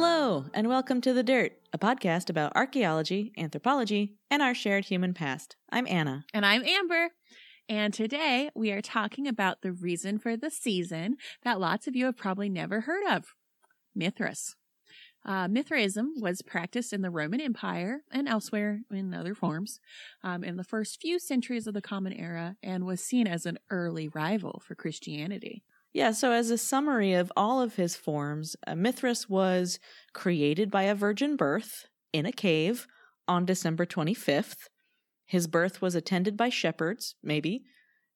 Hello, and welcome to The Dirt, a podcast about archaeology, anthropology, and our shared human past. I'm Anna. And I'm Amber. And today we are talking about the reason for the season that lots of you have probably never heard of Mithras. Uh, Mithraism was practiced in the Roman Empire and elsewhere in other forms um, in the first few centuries of the Common Era and was seen as an early rival for Christianity. Yeah, so as a summary of all of his forms, Mithras was created by a virgin birth in a cave on December 25th. His birth was attended by shepherds, maybe.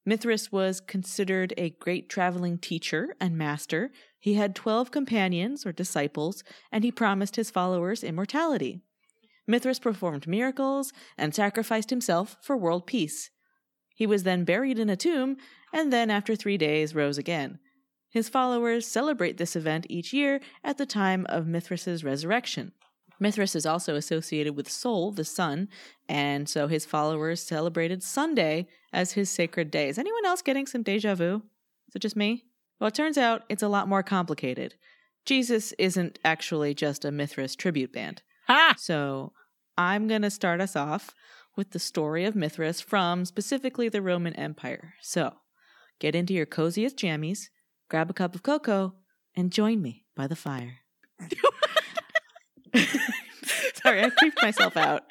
Mithras was considered a great traveling teacher and master. He had 12 companions or disciples, and he promised his followers immortality. Mithras performed miracles and sacrificed himself for world peace. He was then buried in a tomb, and then after three days rose again. His followers celebrate this event each year at the time of Mithras' resurrection. Mithras is also associated with Sol, the sun, and so his followers celebrated Sunday as his sacred day. Is anyone else getting some deja vu? Is it just me? Well, it turns out it's a lot more complicated. Jesus isn't actually just a Mithras tribute band. Ha! So I'm going to start us off with the story of Mithras from specifically the Roman Empire. So get into your coziest jammies, grab a cup of cocoa, and join me by the fire. Sorry, I creeped myself out.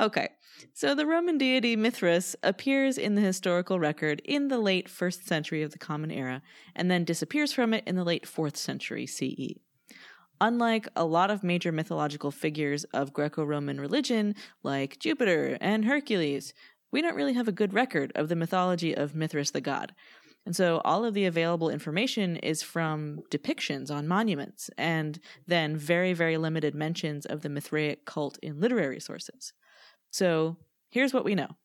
Okay, so the Roman deity Mithras appears in the historical record in the late 1st century of the Common Era and then disappears from it in the late 4th century CE. Unlike a lot of major mythological figures of Greco Roman religion, like Jupiter and Hercules, we don't really have a good record of the mythology of Mithras the god. And so all of the available information is from depictions on monuments and then very, very limited mentions of the Mithraic cult in literary sources. So here's what we know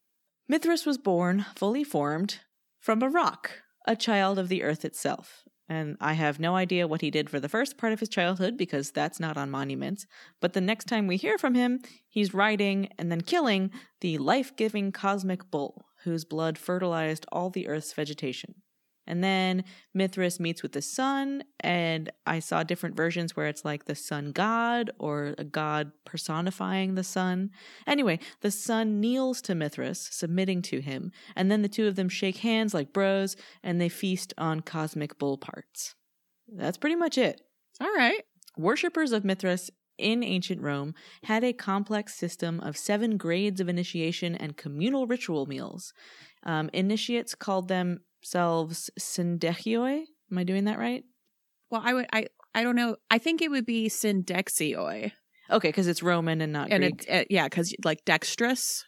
Mithras was born fully formed from a rock, a child of the earth itself. And I have no idea what he did for the first part of his childhood because that's not on monuments. But the next time we hear from him, he's riding and then killing the life giving cosmic bull, whose blood fertilized all the earth's vegetation. And then Mithras meets with the sun, and I saw different versions where it's like the sun god or a god personifying the sun. Anyway, the sun kneels to Mithras, submitting to him, and then the two of them shake hands like bros, and they feast on cosmic bull parts. That's pretty much it. All right. Worshippers of Mithras in ancient Rome had a complex system of seven grades of initiation and communal ritual meals. Um, initiates called them themselves syndechioi. Am I doing that right? Well, I would I I don't know. I think it would be syndexioi. Okay, because it's Roman and not And Greek. it, uh, yeah, cuz like dexterous.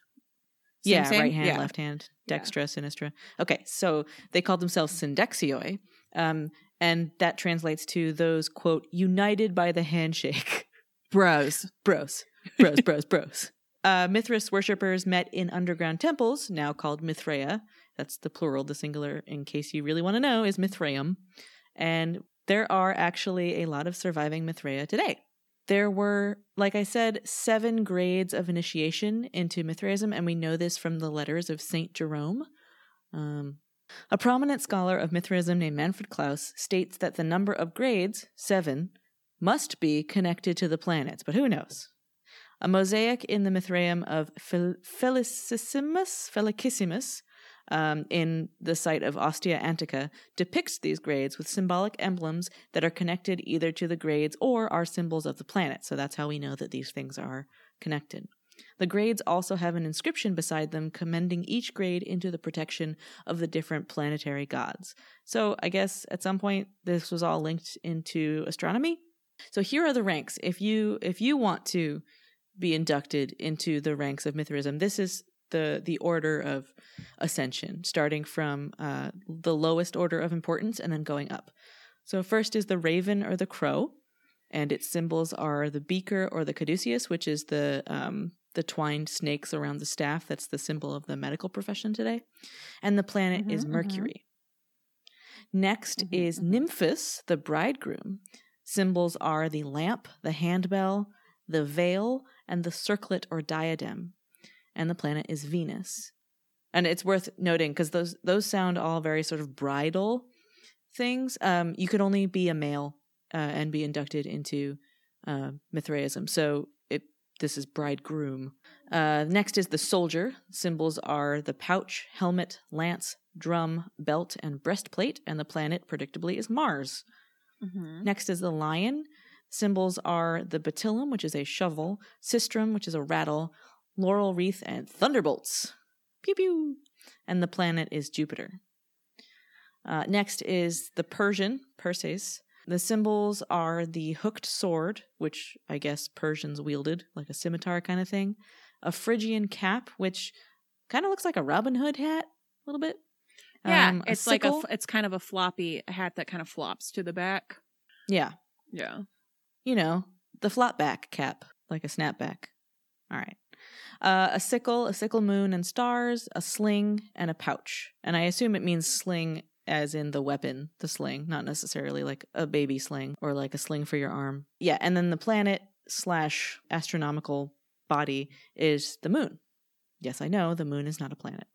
Yeah, same? right hand, Yeah. left hand, Yeah. dextra, sinistra. Okay, so they called themselves syndexioi, um, and that translates to those quote united by the handshake. Bros. bros, bros, bros, bros. Uh, Mithras worshippers met in underground temples, now called Mithraea. That's the plural. The singular, in case you really want to know, is Mithraeum. And there are actually a lot of surviving Mithraea today. There were, like I said, seven grades of initiation into Mithraism, and we know this from the letters of Saint Jerome. Um, a prominent scholar of Mithraism named Manfred Clauss states that the number of grades, seven, must be connected to the planets, but who knows? A mosaic in the Mithraeum of Fel- Felicissimus, Felicissimus um, in the site of Ostia Antica depicts these grades with symbolic emblems that are connected either to the grades or are symbols of the planet. So that's how we know that these things are connected. The grades also have an inscription beside them commending each grade into the protection of the different planetary gods. So I guess at some point this was all linked into astronomy. So here are the ranks. If you if you want to be inducted into the ranks of Mithraism, this is the the order of ascension, starting from uh, the lowest order of importance and then going up. So first is the raven or the crow, and its symbols are the beaker or the caduceus, which is the um, the twined snakes around the staff. That's the symbol of the medical profession today, and the planet is Mhm, mhm. Mercury. Next Mhm, is mhm. Nymphus, the bridegroom. Symbols are the lamp, the handbell, the veil, and the circlet or diadem. And the planet is Venus. And it's worth noting because those those sound all very sort of bridal things. Um, you could only be a male uh, and be inducted into uh, Mithraism. So it this is bridegroom. Uh, next is the soldier. Symbols are the pouch, helmet, lance, drum, belt, and breastplate, and the planet, predictably, is Mars. Mm-hmm. Next is the lion. Symbols are the batillum, which is a shovel, sistrum, which is a rattle, laurel wreath, and thunderbolts. Pew pew. And the planet is Jupiter. Uh, next is the Persian, Perses. The symbols are the hooked sword, which I guess Persians wielded, like a scimitar kind of thing, a Phrygian cap, which kind of looks like a Robin Hood hat, a little bit. Yeah, Um, it's like a it's kind of a floppy hat that kind of flops to the back. yeah, Yeah. you know, the flat back cap, like a snapback. All right. Uh, a sickle, a sickle moon and stars, a sling, and a pouch. And I assume it means sling as in the weapon, the sling, not necessarily like a baby sling or like a sling for your arm. Yeah, and then the planet slash astronomical body is the moon. Yes, I know the moon is not a planet.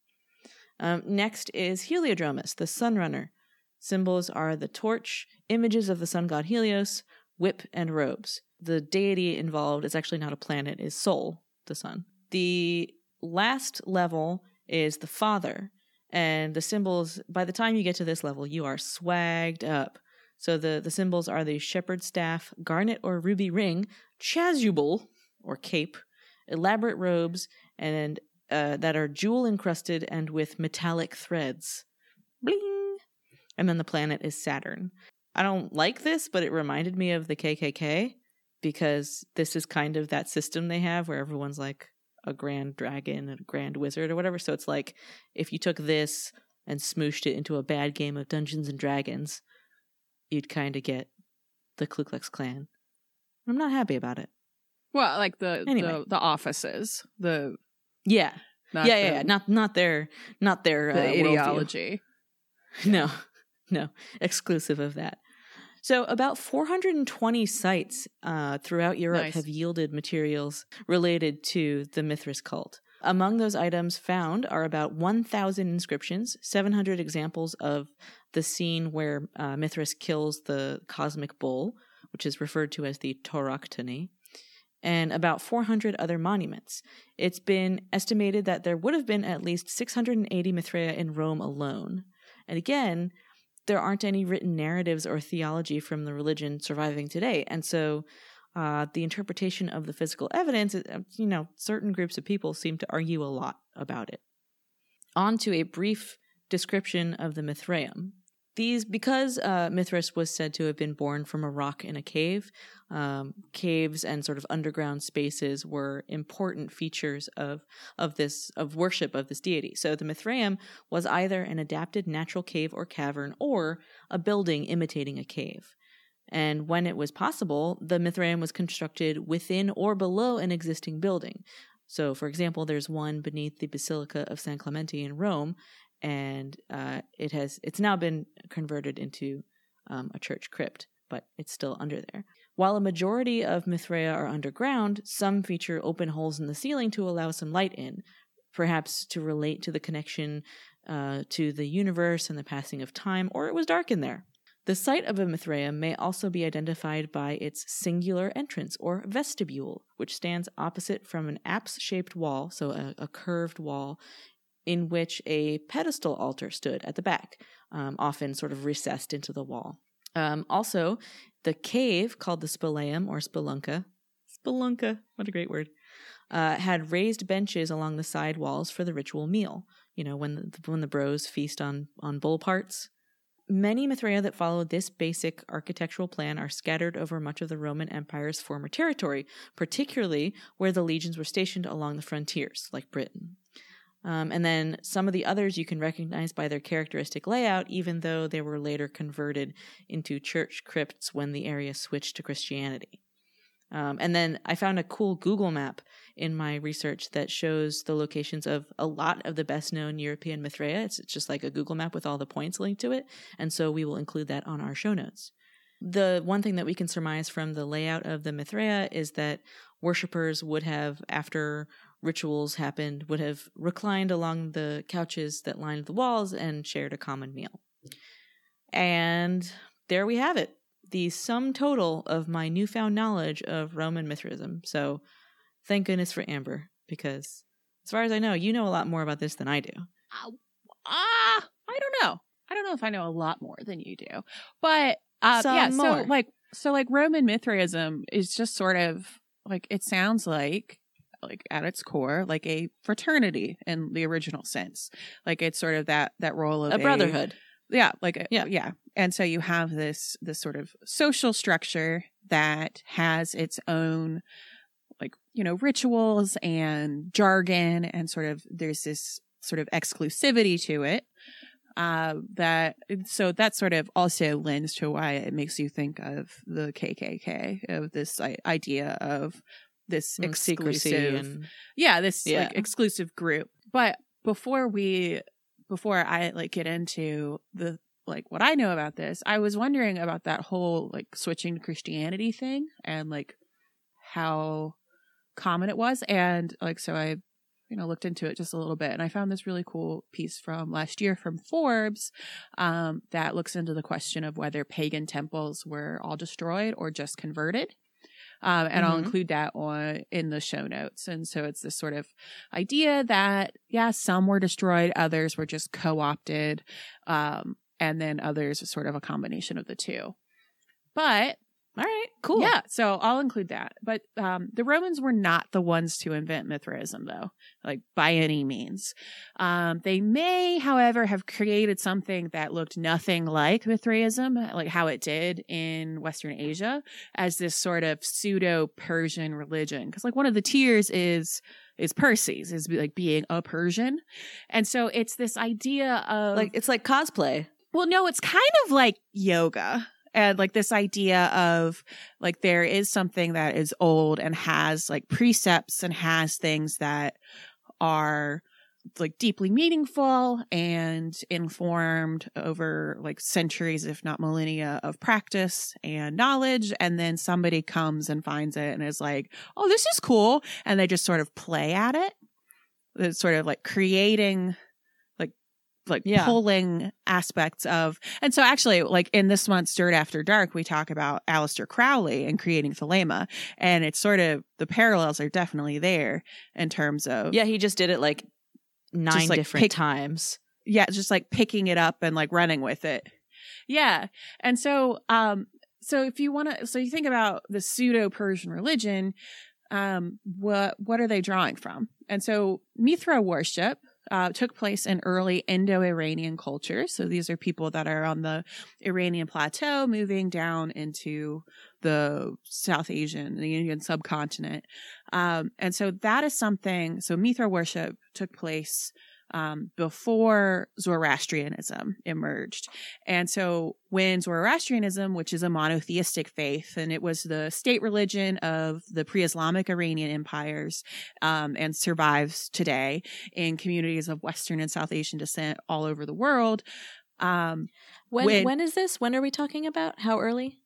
Um, next is Heliodromus, the sunrunner. Symbols are the torch, images of the sun god Helios, whip, and robes. The deity involved is actually not a planet, is Sol, the sun. The last level is the father, and the symbols, by the time you get to this level, you are swagged up. So the, the symbols are the shepherd staff, garnet or ruby ring, chasuble or cape, elaborate robes, and uh, that are jewel encrusted and with metallic threads. Bling! And then the planet is Saturn. I don't like this, but it reminded me of the KKK because this is kind of that system they have where everyone's like a grand dragon and a grand wizard or whatever. So it's like if you took this and smooshed it into a bad game of Dungeons and Dragons, you'd kind of get the Ku Klux Klan. I'm not happy about it. Well, like the Anyway. the, the offices, the Yeah, not yeah, the, yeah, yeah. Not not their not their the uh, ideology. No, no, exclusive of that. So, about 420 sites uh, throughout Europe Nice. have yielded materials related to the Mithras cult. Among those items found are about 1,000 inscriptions, 700 examples of the scene where uh, Mithras kills the cosmic bull, which is referred to as the Tauroctony, and about 400 other monuments. It's been estimated that there would have been at least 680 Mithraea in Rome alone. And again, there aren't any written narratives or theology from the religion surviving today. And so uh, the interpretation of the physical evidence, uh, you know, certain groups of people seem to argue a lot about it. On to a brief description of the Mithraeum. These, because uh, Mithras was said to have been born from a rock in a cave, um, caves and sort of underground spaces were important features of of this of worship of this deity. So the Mithraeum was either an adapted natural cave or cavern, or a building imitating a cave. And when it was possible, the Mithraeum was constructed within or below an existing building. So, for example, there's one beneath the Basilica of San Clemente in Rome, and uh, it has it's now been converted into um, a church crypt, but it's still under there. While a majority of Mithraea are underground, some feature open holes in the ceiling to allow some light in, perhaps to relate to the connection uh, to the universe and the passing of time, or it was dark in there. The site of a Mithraeum may also be identified by its singular entrance or vestibule, which stands opposite from an apse shaped wall, so a, a curved wall, in which a pedestal altar stood at the back, um, often sort of recessed into the wall. Um, also, the cave called the Spelaeum or Spelunca, Spelunca, what a great word, uh, had raised benches along the side walls for the ritual meal. You know, when the, when the bros feast on on bull parts. Many Mithraea that follow this basic architectural plan are scattered over much of the Roman Empire's former territory, particularly where the legions were stationed along the frontiers, like Britain. Um, and then some of the others you can recognize by their characteristic layout, even though they were later converted into church crypts when the area switched to Christianity. Um, and then I found a cool Google map in my research that shows the locations of a lot of the best known European Mithraea. It's, just like a Google map with all the points linked to it. And so we will include that on our show notes. The one thing that we can surmise from the layout of the Mithraea is that worshippers would have, after rituals happened, would have reclined along the couches that lined the walls and shared a common meal. And there we have it the sum total of my newfound knowledge of Roman Mithraism. So thank goodness for Amber, because as far as I know, you know a lot more about this than I do. Ah, uh, I don't know. I don't know if I know a lot more than you do, but uh, yeah. more. So like, so like Roman Mithraism is just sort of like it sounds like like at its core like a fraternity in the original sense like it's sort of that that role of A brotherhood. yeah like a, Yeah. yeah and so you have this this sort of social structure that has its own like you know rituals and jargon and sort of there's this sort of exclusivity to it uh that so that sort of also lends to why it makes you think of the kkk of this i- idea of this and exclusive and yeah this Yeah. like exclusive group. But before we before i like get into the like what i know about this i was wondering about that whole like switching to christianity thing and like how common it was. And like so i you know looked into it just a little bit and i found this really cool piece from last year from forbes um, that looks into the question of whether pagan temples were all destroyed or just converted um, and I'll Mhm. include that on in the show notes. And so it's this sort of idea that yeah, some were destroyed, others were just co-opted, um, and then others sort of a combination of the two. But all right, cool. yeah, so I'll include that. But um, the Romans were not the ones to invent Mithraism, though, like by any means. Um, they may, however, have created something that looked nothing like Mithraism, like how it did in Western Asia, as this sort of pseudo Persian religion. Because like one of the tiers is is Perses, is like being a Persian, and so it's this idea of like it's like cosplay. well, no, it's kind of like yoga. And like this idea of like there is something that is old and has like precepts and has things that are like deeply meaningful and informed over like centuries, if not millennia of practice and knowledge. And then somebody comes and finds it and is like, oh, this is cool. And they just sort of play at it. It's sort of like creating like Yeah. pulling aspects of and so actually like in this month's Dirt After Dark we talk about Aleister Crowley and creating Thelema and it's sort of the parallels are definitely there in terms of Yeah, he just did it like nine like, different pick- times. yeah, just like picking it up and like running with it. Yeah. And so um so if you want to so you think about the pseudo Persian religion, um what what are they drawing from? And so Mithra worship uh, took place in early Indo-Iranian culture. So these are people that are on the Iranian plateau, moving down into the South Asian, the Indian subcontinent. Um, and so that is something. So Mithra worship took place um, before Zoroastrianism emerged. And so when Zoroastrianism, which is a monotheistic faith, and it was the state religion of the pre-Islamic Iranian empires, um, and survives today in communities of Western and South Asian descent all over the world. Um, When When- when is this? When are we talking about? How early?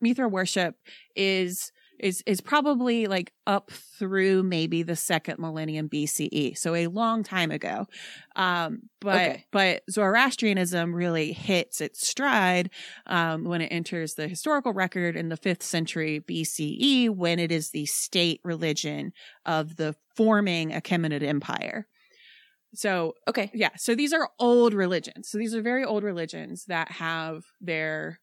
Mithra worship is is is probably like up through maybe the second millennium BCE, so a long time ago. Um, but Okay. but Zoroastrianism really hits its stride um, when it enters the historical record in the fifth century BCE, when it is the state religion of the forming Achaemenid Empire. So Okay. yeah, so these are old religions. So these are very old religions that have their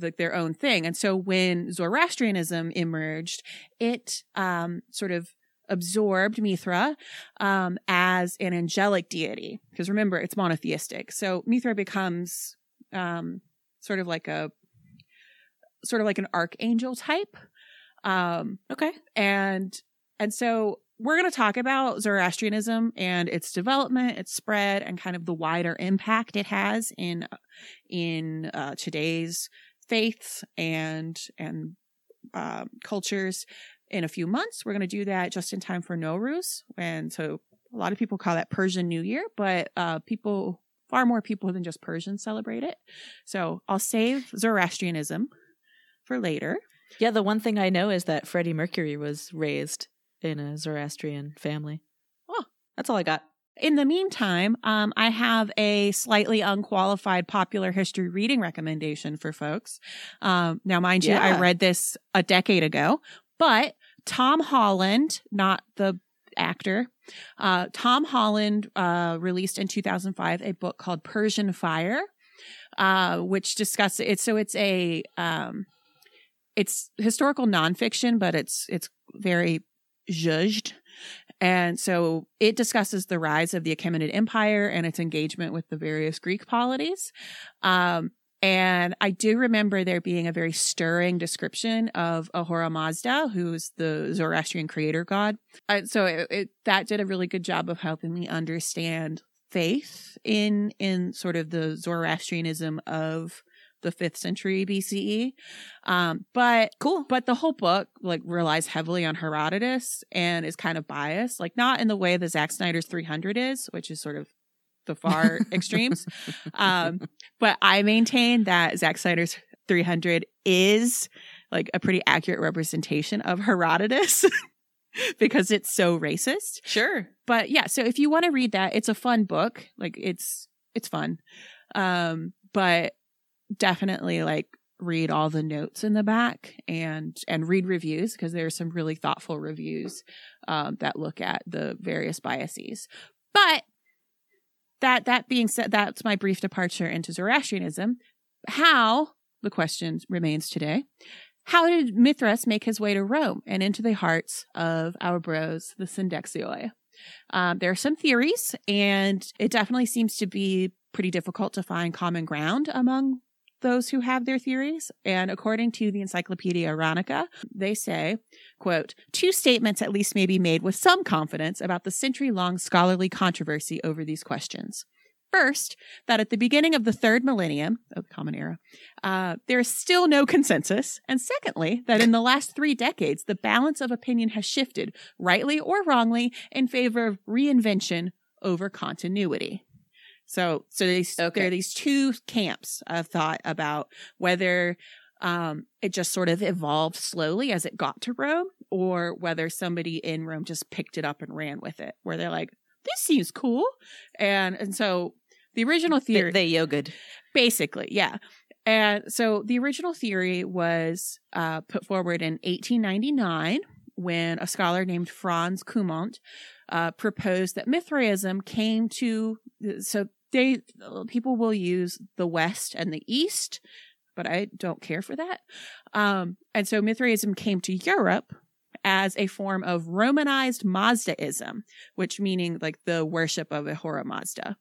like their own thing. And so when Zoroastrianism emerged, it um sort of absorbed Mithra um as an angelic deity because remember it's monotheistic. So Mithra becomes um sort of like a sort of like an archangel type. Um Okay. and and so we're going to talk about Zoroastrianism and its development, its spread, and kind of the wider impact it has in in uh, today's faiths and and um, cultures. In a few months, we're going to do that just in time for Nowruz, and so a lot of people call that Persian New Year, but uh, people far more people than just Persians celebrate it. So I'll save Zoroastrianism for later. Yeah, the one thing I know is that Freddie Mercury was raised in a Zoroastrian family. Oh. That's all I got. In the meantime, um, I have a slightly unqualified popular history reading recommendation for folks. Um, now, mind you, I read this a decade ago, but Tom Holland, not the actor, uh, Tom Holland uh, released in 2005 a book called Persian Fire, uh, which discusses it. So it's a um, it's historical nonfiction, but it's it's very judged. And so it discusses the rise of the Achaemenid Empire and its engagement with the various Greek polities. Um, and I do remember there being a very stirring description of Ahura Mazda, who's the Zoroastrian creator god. Uh, so it, it, that did a really good job of helping me understand faith in in sort of the Zoroastrianism of the fifth century BCE. Um, but Cool. but the whole book like relies heavily on Herodotus and is kind of biased, like not in the way that Zack Snyder's 300 is, which is sort of the far extremes. Um, but I maintain that Zack Snyder's 300 is like a pretty accurate representation of Herodotus because it's so racist. Sure. But yeah, so if you want to read that, it's a fun book. Like it's it's fun. Um, but definitely like read all the notes in the back and and read reviews because there are some really thoughtful reviews um, that look at the various biases. But that that being said, that's my brief departure into Zoroastrianism. How the question remains today. How did Mithras make his way to Rome and into the hearts of our bros, the Syndexioi? Um, there are some theories, and it definitely seems to be pretty difficult to find common ground among those who have their theories. And according to the Encyclopedia Iranica, they say, quote, two statements at least may be made with some confidence about the century long scholarly controversy over these questions. First, that at the beginning of the third millennium of the Common Era, uh, there is still no consensus. And secondly, that in the last three decades, the balance of opinion has shifted, rightly or wrongly, in favor of reinvention over continuity. So, so these, Okay. there are these two camps of thought about whether um, it just sort of evolved slowly as it got to Rome, or whether somebody in Rome just picked it up and ran with it, where they're like, "This seems cool," and and so the original They, theory, they yogaed. basically, yeah. And so the original theory was uh, put forward in 1899 when a scholar named Franz Cumont uh, proposed that Mithraism came to. So they people will use the West and the East, but I don't care for that. Um, and so Mithraism came to Europe as a form of Romanized Mazdaism, which meaning like the worship of Ahura Mazda.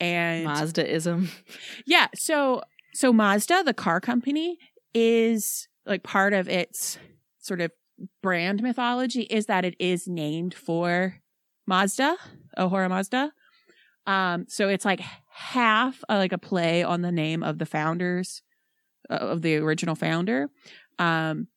And Mazdaism. yeah, so so Mazda, the car company, is like part of its sort of brand mythology is that it is named for Mazda, Ahura Mazda. Um, so it's like half uh, like a play on the name of the founders uh, of the original founder. Um,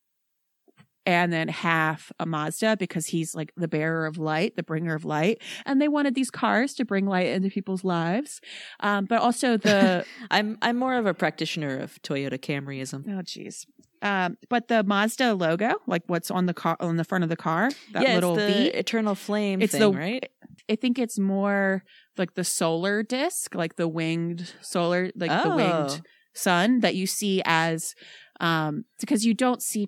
and then half a Mazda because he's like the bearer of light, the bringer of light. And they wanted these cars to bring light into people's lives. Um, but also the I'm I'm more of a practitioner of Toyota Camryism. Oh, jeez. Um, but the Mazda logo, like what's on the car on the front of the car, that yeah, little it's the V. eternal flame It's thing, the- right? I think it's more like the solar disc, like the winged solar, like the Oh. winged sun that you see as, um, because you don't see.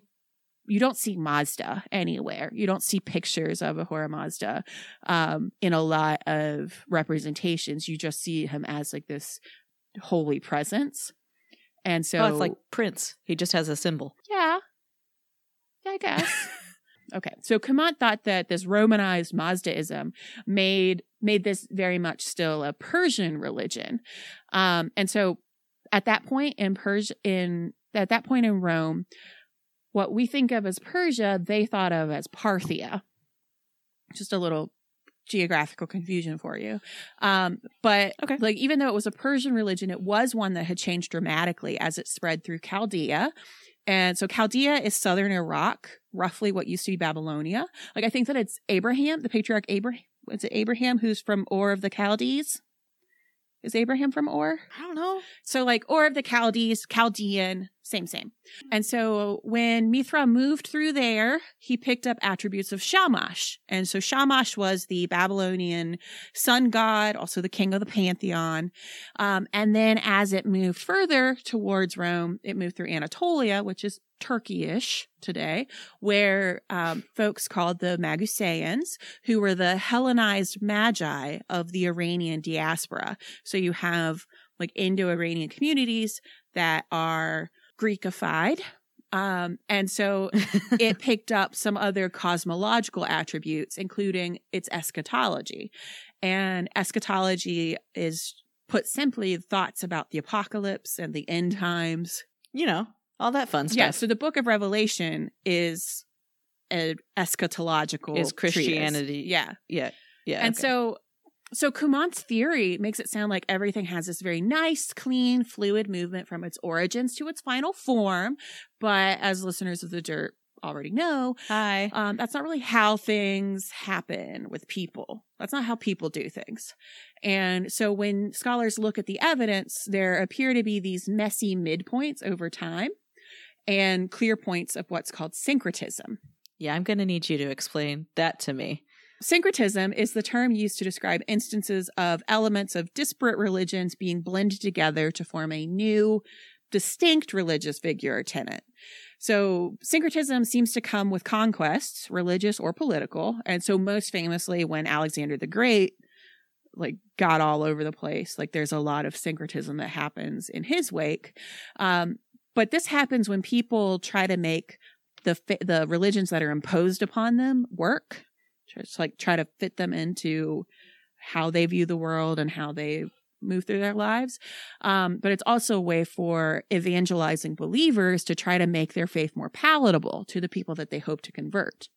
You don't see Mazda anywhere. You don't see pictures of Ahura Mazda um, in a lot of representations. You just see him as like this holy presence. And so oh, it's like Prince. He just has a symbol. Yeah. Yeah, I guess. okay. So Cumont thought that this Romanized Mazdaism made made this very much still a Persian religion. Um, and so at that point in Persia in at that point in Rome, what we think of as Persia, they thought of as Parthia. Just a little geographical confusion for you. Um, but Okay. like even though it was a Persian religion, it was one that had changed dramatically as it spread through Chaldea. And so Chaldea is southern Iraq, roughly what used to be Babylonia. Like I think that it's Abraham, the patriarch Abraham. Is it Abraham who's from Or of the Chaldees? Is Abraham from Or? I don't know. So like Or of the Chaldees, Chaldean, same, same. And so when Mithra moved through there, he picked up attributes of Shamash. And so Shamash was the Babylonian sun god, also the king of the pantheon. Um, and then as it moved further towards Rome, it moved through Anatolia, which is Turkey-ish today, where um, folks called the Magusaeans, who were the Hellenized magi of the Iranian diaspora. So you have like Indo-Iranian communities that are Greekified. Um, and so it picked up some other cosmological attributes, including its eschatology. And eschatology is put simply thoughts about the apocalypse and the end times. You know, all that fun stuff. Yeah. So the book of Revelation is an eschatological is treatise. Christianity. Yeah. Yeah. Yeah. And okay. so so Cumont's theory makes it sound like everything has this very nice, clean, fluid movement from its origins to its final form. But as listeners of the dirt already know, hi. um, that's not really how things happen with people. That's not how people do things. And so when scholars look at the evidence, there appear to be these messy midpoints over time and clear points of what's called syncretism. Yeah, I'm going to need you to explain that to me. Syncretism is the term used to describe instances of elements of disparate religions being blended together to form a new, distinct religious figure or tenet. So syncretism seems to come with conquests, religious or political. And so most famously when Alexander the Great like got all over the place, like there's a lot of syncretism that happens in his wake. Um, but this happens when people try to make the the religions that are imposed upon them work just like try to fit them into how they view the world and how they move through their lives. Um, but it's also a way for evangelizing believers to try to make their faith more palatable to the people that they hope to convert.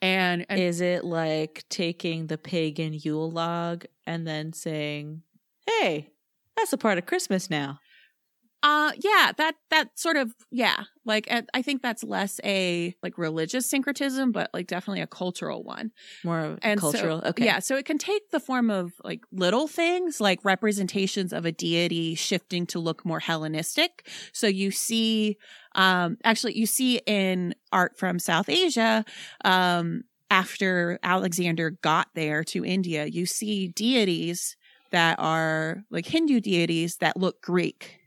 And, and Is it like taking the pagan Yule log and then saying, hey, that's a part of Christmas now? Uh, yeah, that, that sort of, yeah, like, I think that's less a, like, religious syncretism, but, like, definitely a cultural one. More And so- cultural. okay. Yeah, so it can take the form of, like, little things, like representations of a deity shifting to look more Hellenistic. So you see, um, actually, you see in art from South Asia, um, after Alexander got there to India, you see deities that are like Hindu deities that look Greek.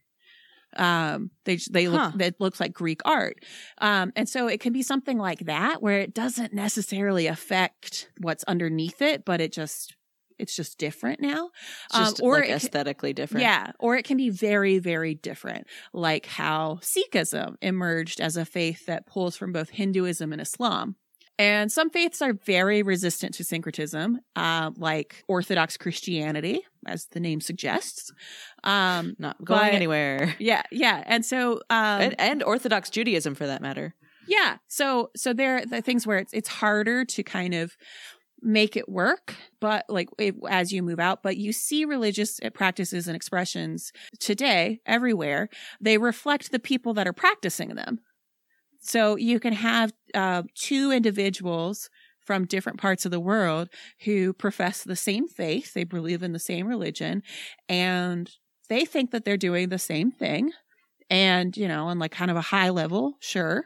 Um, they they look Huh. that looks like Greek art. Um, and so it can be something like that where it doesn't necessarily affect what's underneath it, but it just it's just different now. Um, or like it ca- aesthetically different. yeah, or it can be very, very different, like how Sikhism emerged as a faith that pulls from both Hinduism and Islam. And some faiths are very resistant to syncretism, uh, like Orthodox Christianity, as the name suggests. Um, Not going But- anywhere. yeah, yeah, and so um, and, and Orthodox Judaism for that matter. yeah, so so there are the things where it's it's harder to kind of make it work but like it, as you move out but you see religious practices and expressions today everywhere they reflect the people that are practicing them so you can have uh, two individuals from different parts of the world who profess the same faith they believe in the same religion and they think that they're doing the same thing and you know on like kind of a high level sure.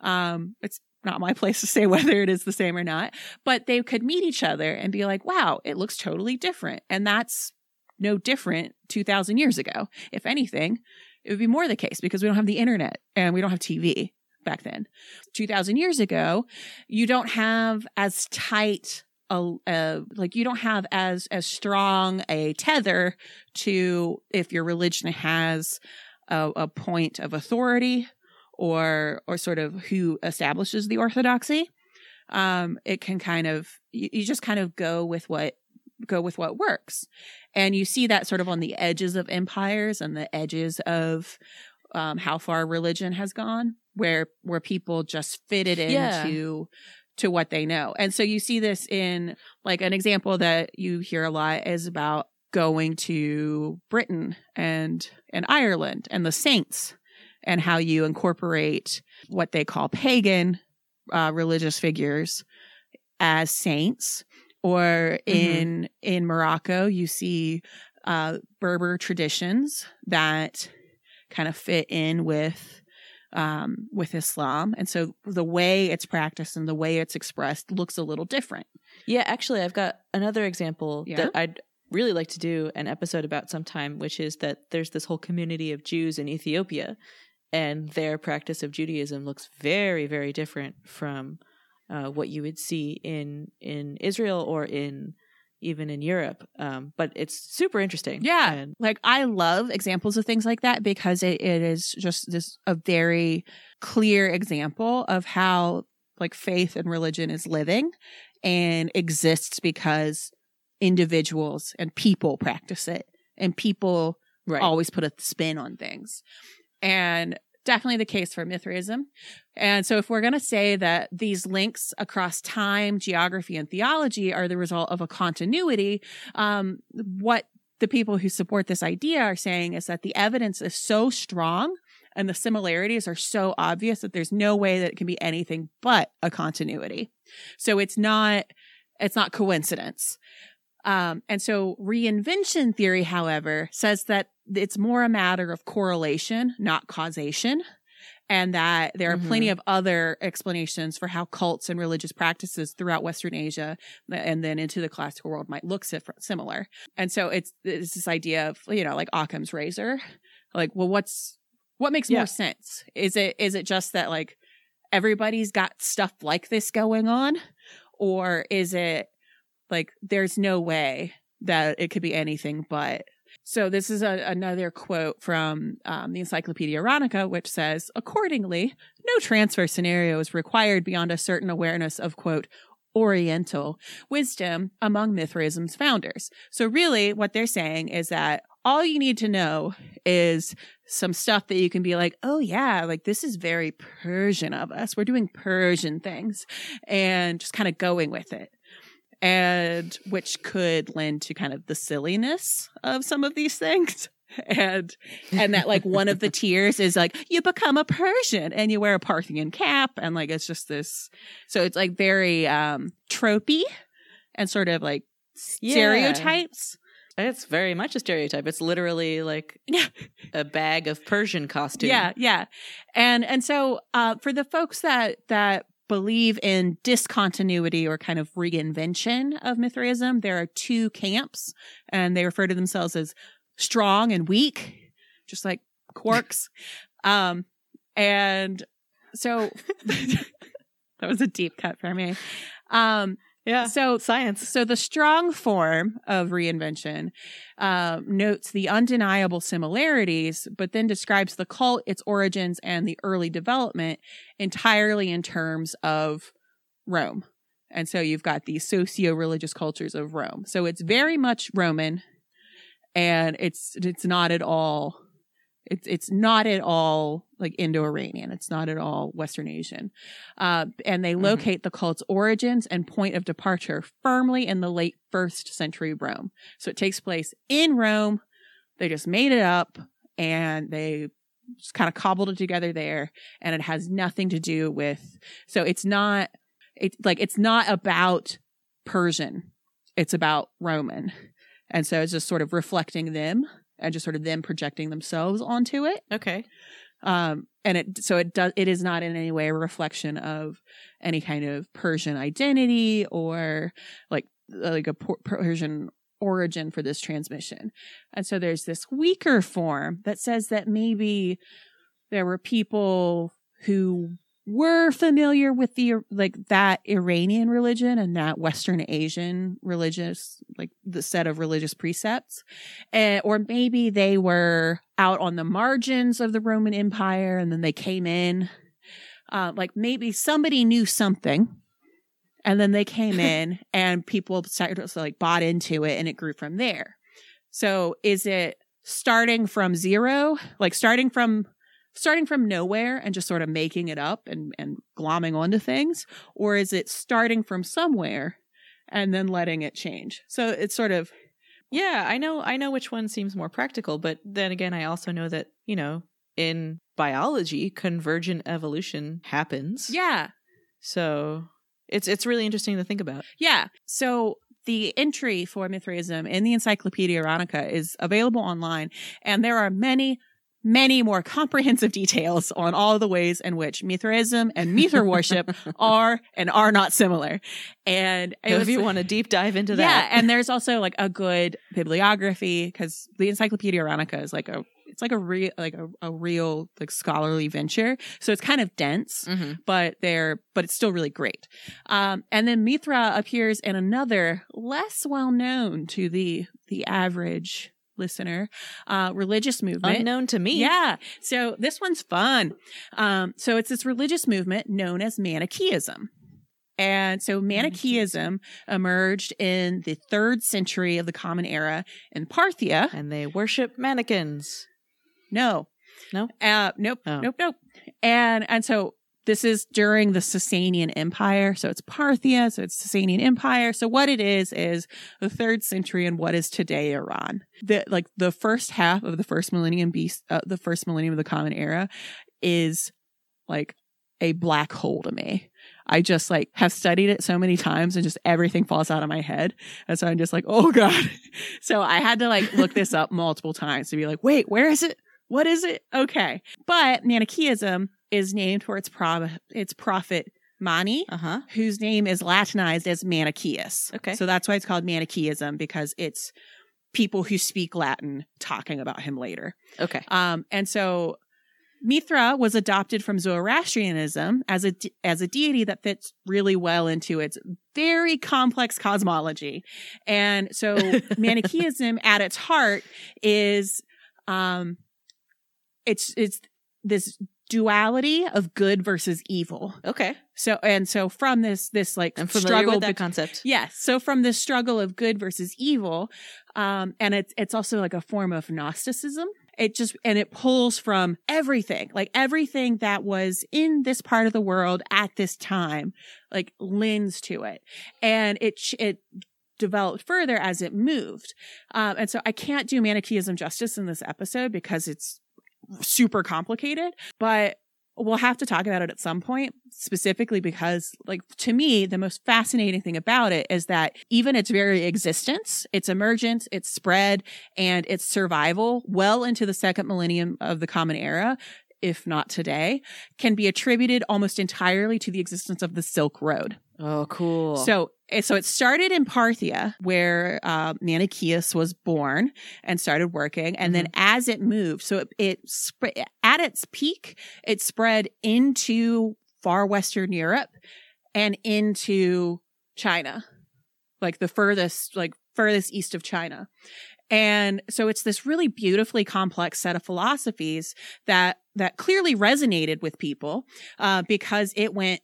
Um it's not my place to say whether it is the same or not but they could meet each other and be like wow it looks totally different and that's no different 2000 years ago. If anything it would be more the case because we don't have the internet and we don't have tv back then. 2000 years ago you don't have as tight a, like you don't have as as strong a tether to if your religion has a, a point of authority or or sort of who establishes the orthodoxy. Um it can kind of you, you just kind of go with what go with what works. And you see that sort of on the edges of empires and the edges of um, how far religion has gone where where people just fit it Yeah. into to what they know. And so you see this in like an example that you hear a lot is about going to britain and and ireland and the saints and how you incorporate what they call pagan uh, religious figures as saints. Or in in morocco you see uh, berber traditions that kind of fit in with um, with Islam. And so the way it's practiced and the way it's expressed looks a little different. Yeah, actually, I've got another example Yeah? that I'd really like to do an episode about sometime, which is that there's this whole community of Jews in Ethiopia, and their practice of Judaism looks very, very different from uh, what you would see in in Israel or in even in Europe. Um, but it's super interesting. Yeah. And- Like I love examples of things like that because it, it is just this a very clear example of how like faith and religion is living and exists because individuals and people practice it and people right. always put a spin on things. And definitely the case for Mithraism. And so if we're going to say that these links across time, geography, and theology are the result of a continuity, um, what the people who support this idea are saying is that the evidence is so strong and the similarities are so obvious that there's no way that it can be anything but a continuity. So it's not, it's not coincidence. Um, and so reinvention theory, however, says that it's more a matter of correlation, not causation. And that there are plenty of other explanations for how cults and religious practices throughout Western Asia and then into the classical world might look similar. And so it's, it's this idea of, you know, like Occam's razor. Like, well, what's, what makes Yeah. more sense? Is it, is it just that like everybody's got stuff like this going on? Or is it like there's no way that it could be anything but so this is a, another quote from um, the encyclopedia Iranica, which says, accordingly, no transfer scenario is required beyond a certain awareness of quote oriental wisdom among Mithraism's founders. So really what they're saying is that all you need to know is some stuff that you can be like, oh yeah, like this is very Persian of us. We're doing Persian things and just kind of going with it and which could lend to kind of the silliness of some of these things and and that like one of the tiers is like you become a persian and you wear a parthian cap and like it's just this so it's like very um tropey and sort of like Yeah. stereotypes It's very much a stereotype. It's literally like Yeah. a bag of Persian costume. Yeah, yeah. And and so uh for the folks that that believe in discontinuity or kind of reinvention of Mithraism, there are two camps and they refer to themselves as strong and weak, just like quarks. um and so that was a deep cut for me. Um Yeah. so Science. so the strong form of reinvention uh, notes the undeniable similarities, but then describes the cult, its origins, and the early development entirely in terms of Rome. And so you've got these socio-religious cultures of Rome. So it's very much Roman, and it's it's not at all it's it's not at all like Indo-Iranian. It's not at all Western Asian. Uh, and they Mhm. locate the cult's origins and point of departure firmly in the late first century Rome. So it takes place in Rome. They just made it up and they just kind of cobbled it together there. And it has nothing to do with, so it's not, it's like, it's not about Persian. It's about Roman. And so it's just sort of reflecting them and just sort of them projecting themselves onto it Okay. um and it so it does it is not in any way a reflection of any kind of persian identity or like like a Per- persian origin for this transmission and so there's this weaker form that says that maybe there were people who were familiar with the like that Iranian religion and that Western Asian religious like the set of religious precepts and, or maybe they were out on the margins of the Roman Empire and then they came in. Uh, like maybe somebody knew something and then they came in and people started to like bought into it and it grew from there. So is it starting from zero, like starting from starting from nowhere and just sort of making it up and, and glomming onto things? Or is it starting from somewhere and then letting it change? So it's sort of Yeah, I know I know which one seems more practical, but then again I also know that, you know, in biology, convergent evolution happens. yeah, So it's it's really interesting to think about. Yeah. So the entry for Mithraism in the Encyclopedia Iranica is available online, and there are many, many more comprehensive details on all the ways in which Mithraism and Mithra worship are and are not similar. And if you want to deep dive into that. yeah, and there's also like a good bibliography because the Encyclopedia Iranica is like a it's like a real like a, a real like scholarly venture. So it's kind of dense, Mhm. but they're but it's still really great. Um, and then Mithra appears in another less well known to the the average listener uh, religious movement. unknown to me. Yeah. So this one's fun. Um, so it's this religious movement known as Manichaeism. And so Manichaeism emerged in the third century of the Common Era in Parthia. and they worship mannequins. No. No? Uh, nope. Oh. Nope. Nope. And and so this is during the Sasanian Empire. So it's Parthia. So it's Sasanian Empire. So what it is is the third century in what is today Iran. The like the first half of the first millennium beast, uh, the first millennium of the Common Era, is like a black hole to me. I just like have studied it so many times and just everything falls out of my head. And so I'm just like, oh God. So I had to like look this up multiple times to be like, wait, where is it? What is it? Okay. But Manichaeism is named for its pro- its prophet Mani, Uh huh. whose name is Latinized as Manichaeus. Okay. So that's why it's called Manichaeism because it's people who speak Latin talking about him later. Okay. Um, and so Mithra was adopted from Zoroastrianism as a de- as a deity that fits really well into its very complex cosmology. And so Manichaeism at its heart is um it's it's this duality of good versus evil. Okay. So and so from this this like I'm struggle with that bet- concept. Yes. So from this struggle of good versus evil, um, and it's it's also like a form of Gnosticism. It just and it pulls from everything, like everything that was in this part of the world at this time, like lends to it, and it it developed further as it moved. Um, and so I can't do Manichaeism justice in this episode because it's super complicated, but we'll have to talk about it at some point specifically because like to me the most fascinating thing about it is that even its very existence its emergence its spread and its survival well into the second millennium of the common era if not today can be attributed almost entirely to the existence of the silk road Oh, cool. so, eh, so it started in Parthia, where uh, Manichaeus was born and started working, and then as it moved, so it, it spread at its peak, it spread into far Western Europe and into China, like the furthest, like furthest east of China. And so it's this really beautifully complex set of philosophies that that clearly resonated with people uh, because it went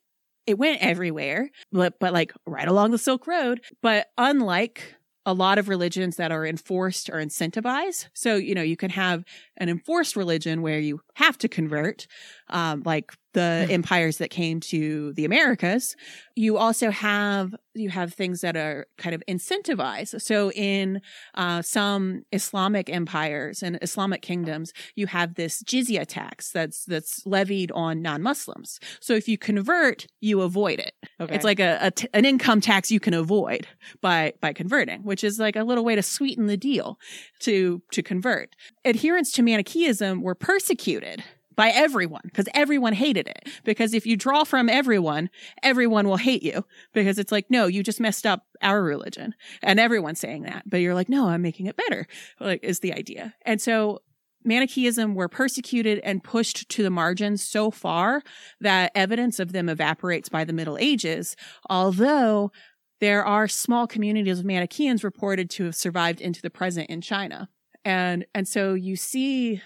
it went everywhere, but, but like right along the Silk Road. But unlike a lot of religions that are enforced or incentivized, so, you know, you can have an enforced religion where you have to convert, um, like the empires that came to the Americas. You also have, you have things that are kind of incentivized. So in, uh, some Islamic empires and Islamic kingdoms, you have this jizya tax that's, that's levied on non-Muslims. So if you convert, you avoid it. okay. It's like a, a t- an income tax you can avoid by by converting, which is like a little way to sweeten the deal to to convert. Adherents to Manichaeism were persecuted by everyone because everyone hated it. Because if you draw from everyone, everyone will hate you because it's like, no, you just messed up our religion, and everyone's saying that, but you're like, no, I'm making it better. Like is the idea, and so. Manichaeism were persecuted and pushed to the margins so far that evidence of them evaporates by the Middle Ages, although there are small communities of Manichaeans reported to have survived into the present in China. And and so you see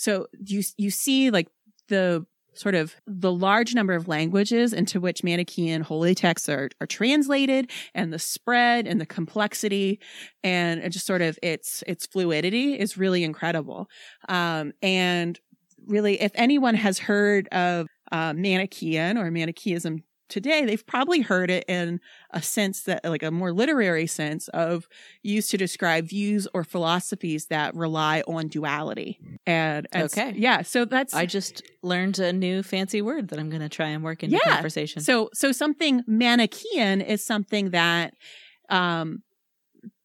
so you you see like the sort of the large number of languages into which Manichaean holy texts are, are translated and the spread and the complexity and just sort of its its fluidity is really incredible. Um, and really, if anyone has heard of uh, Manichaean or Manichaeism today, they've probably heard it in a sense that, like a more literary sense of used to describe views or philosophies that rely on duality. And, and Okay. yeah, so that's I just learned a new fancy word that I'm going to try and work into Yeah. conversation. So so something Manichaean is something that um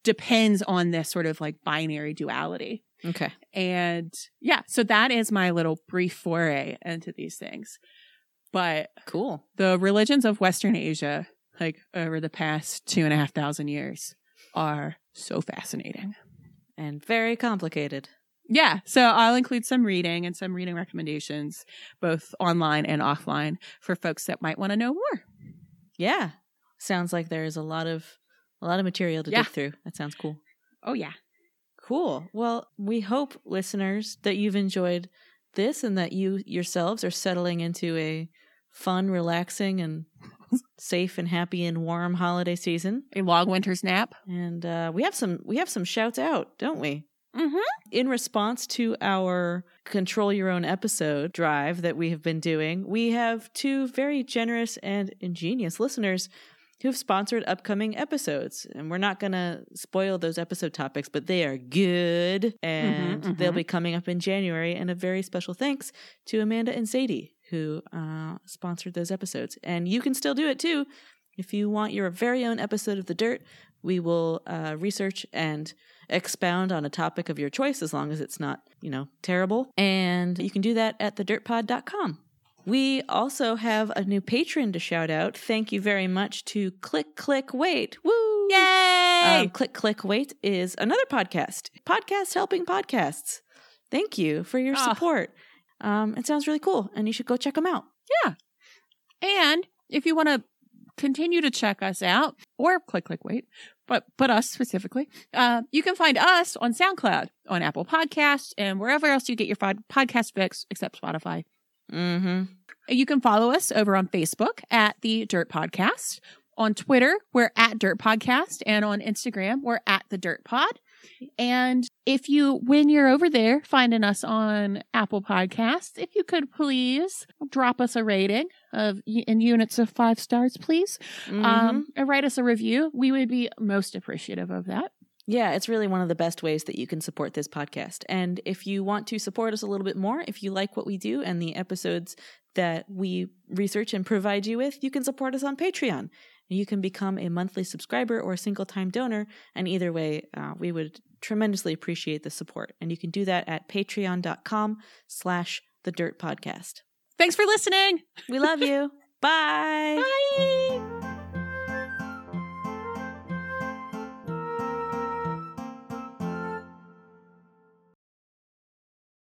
depends on this sort of like binary duality. Okay. And yeah, so that is my little brief foray into these things. But Cool. the religions of Western Asia, like over the past two and a half thousand years, are so fascinating. And very complicated. Yeah, so I'll include some reading and some reading recommendations, both online and offline, for folks that might want to know more. Yeah. Sounds like there's a lot of a lot of material to Yeah. dig through. That sounds cool. Oh, yeah. Cool. Well, we hope listeners that you've enjoyed this and that you yourselves are settling into a fun, relaxing and safe and happy and warm holiday season. A long winter's nap. And uh, we have some we have some shouts out, don't we? Mm-hmm. In response to our control your own episode drive that we have been doing, we have two very generous and ingenious listeners who have sponsored upcoming episodes. And we're not going to spoil those episode topics, but they are good and Mhm, they'll mhm. be coming up in January. And a very special thanks to Amanda and Sadie who uh, sponsored those episodes. And you can still do it too. If you want your very own episode of The Dirt, we will uh, research and expound on a topic of your choice as long as it's not, you know, terrible. And you can do that at thedirtpod.com. We also have a new patron to shout out. Thank you very much to Click Click Wait. Woo! Yay! Um, Click Click Wait is another podcast. Podcast helping podcasts. Thank you for your Ah. support. Um, it sounds really cool, and you should go check them out. Yeah. And if you want to continue to check us out or click, click, wait, but, but us specifically, uh, you can find us on SoundCloud, on Apple Podcasts, and wherever else you get your pod- podcast fix, except Spotify. Mm-hmm. You can follow us over on Facebook at the Dirt Podcast. On Twitter, we're at Dirt Podcast, and on Instagram, we're at the Dirt Pod. And if you, when you're over there finding us on Apple Podcasts, if you could please drop us a rating of in units of five stars, please, Mm-hmm. um, and write us a review. We would be most appreciative of that. Yeah, it's really one of the best ways that you can support this podcast. And if you want to support us a little bit more, if you like what we do and the episodes that we research and provide you with, you can support us on Patreon. You can become a monthly subscriber or a single time donor. And either way, uh, we would tremendously appreciate the support. And you can do that at patreon.com slash the dirt podcast. Thanks for listening. We love you. Bye. Bye.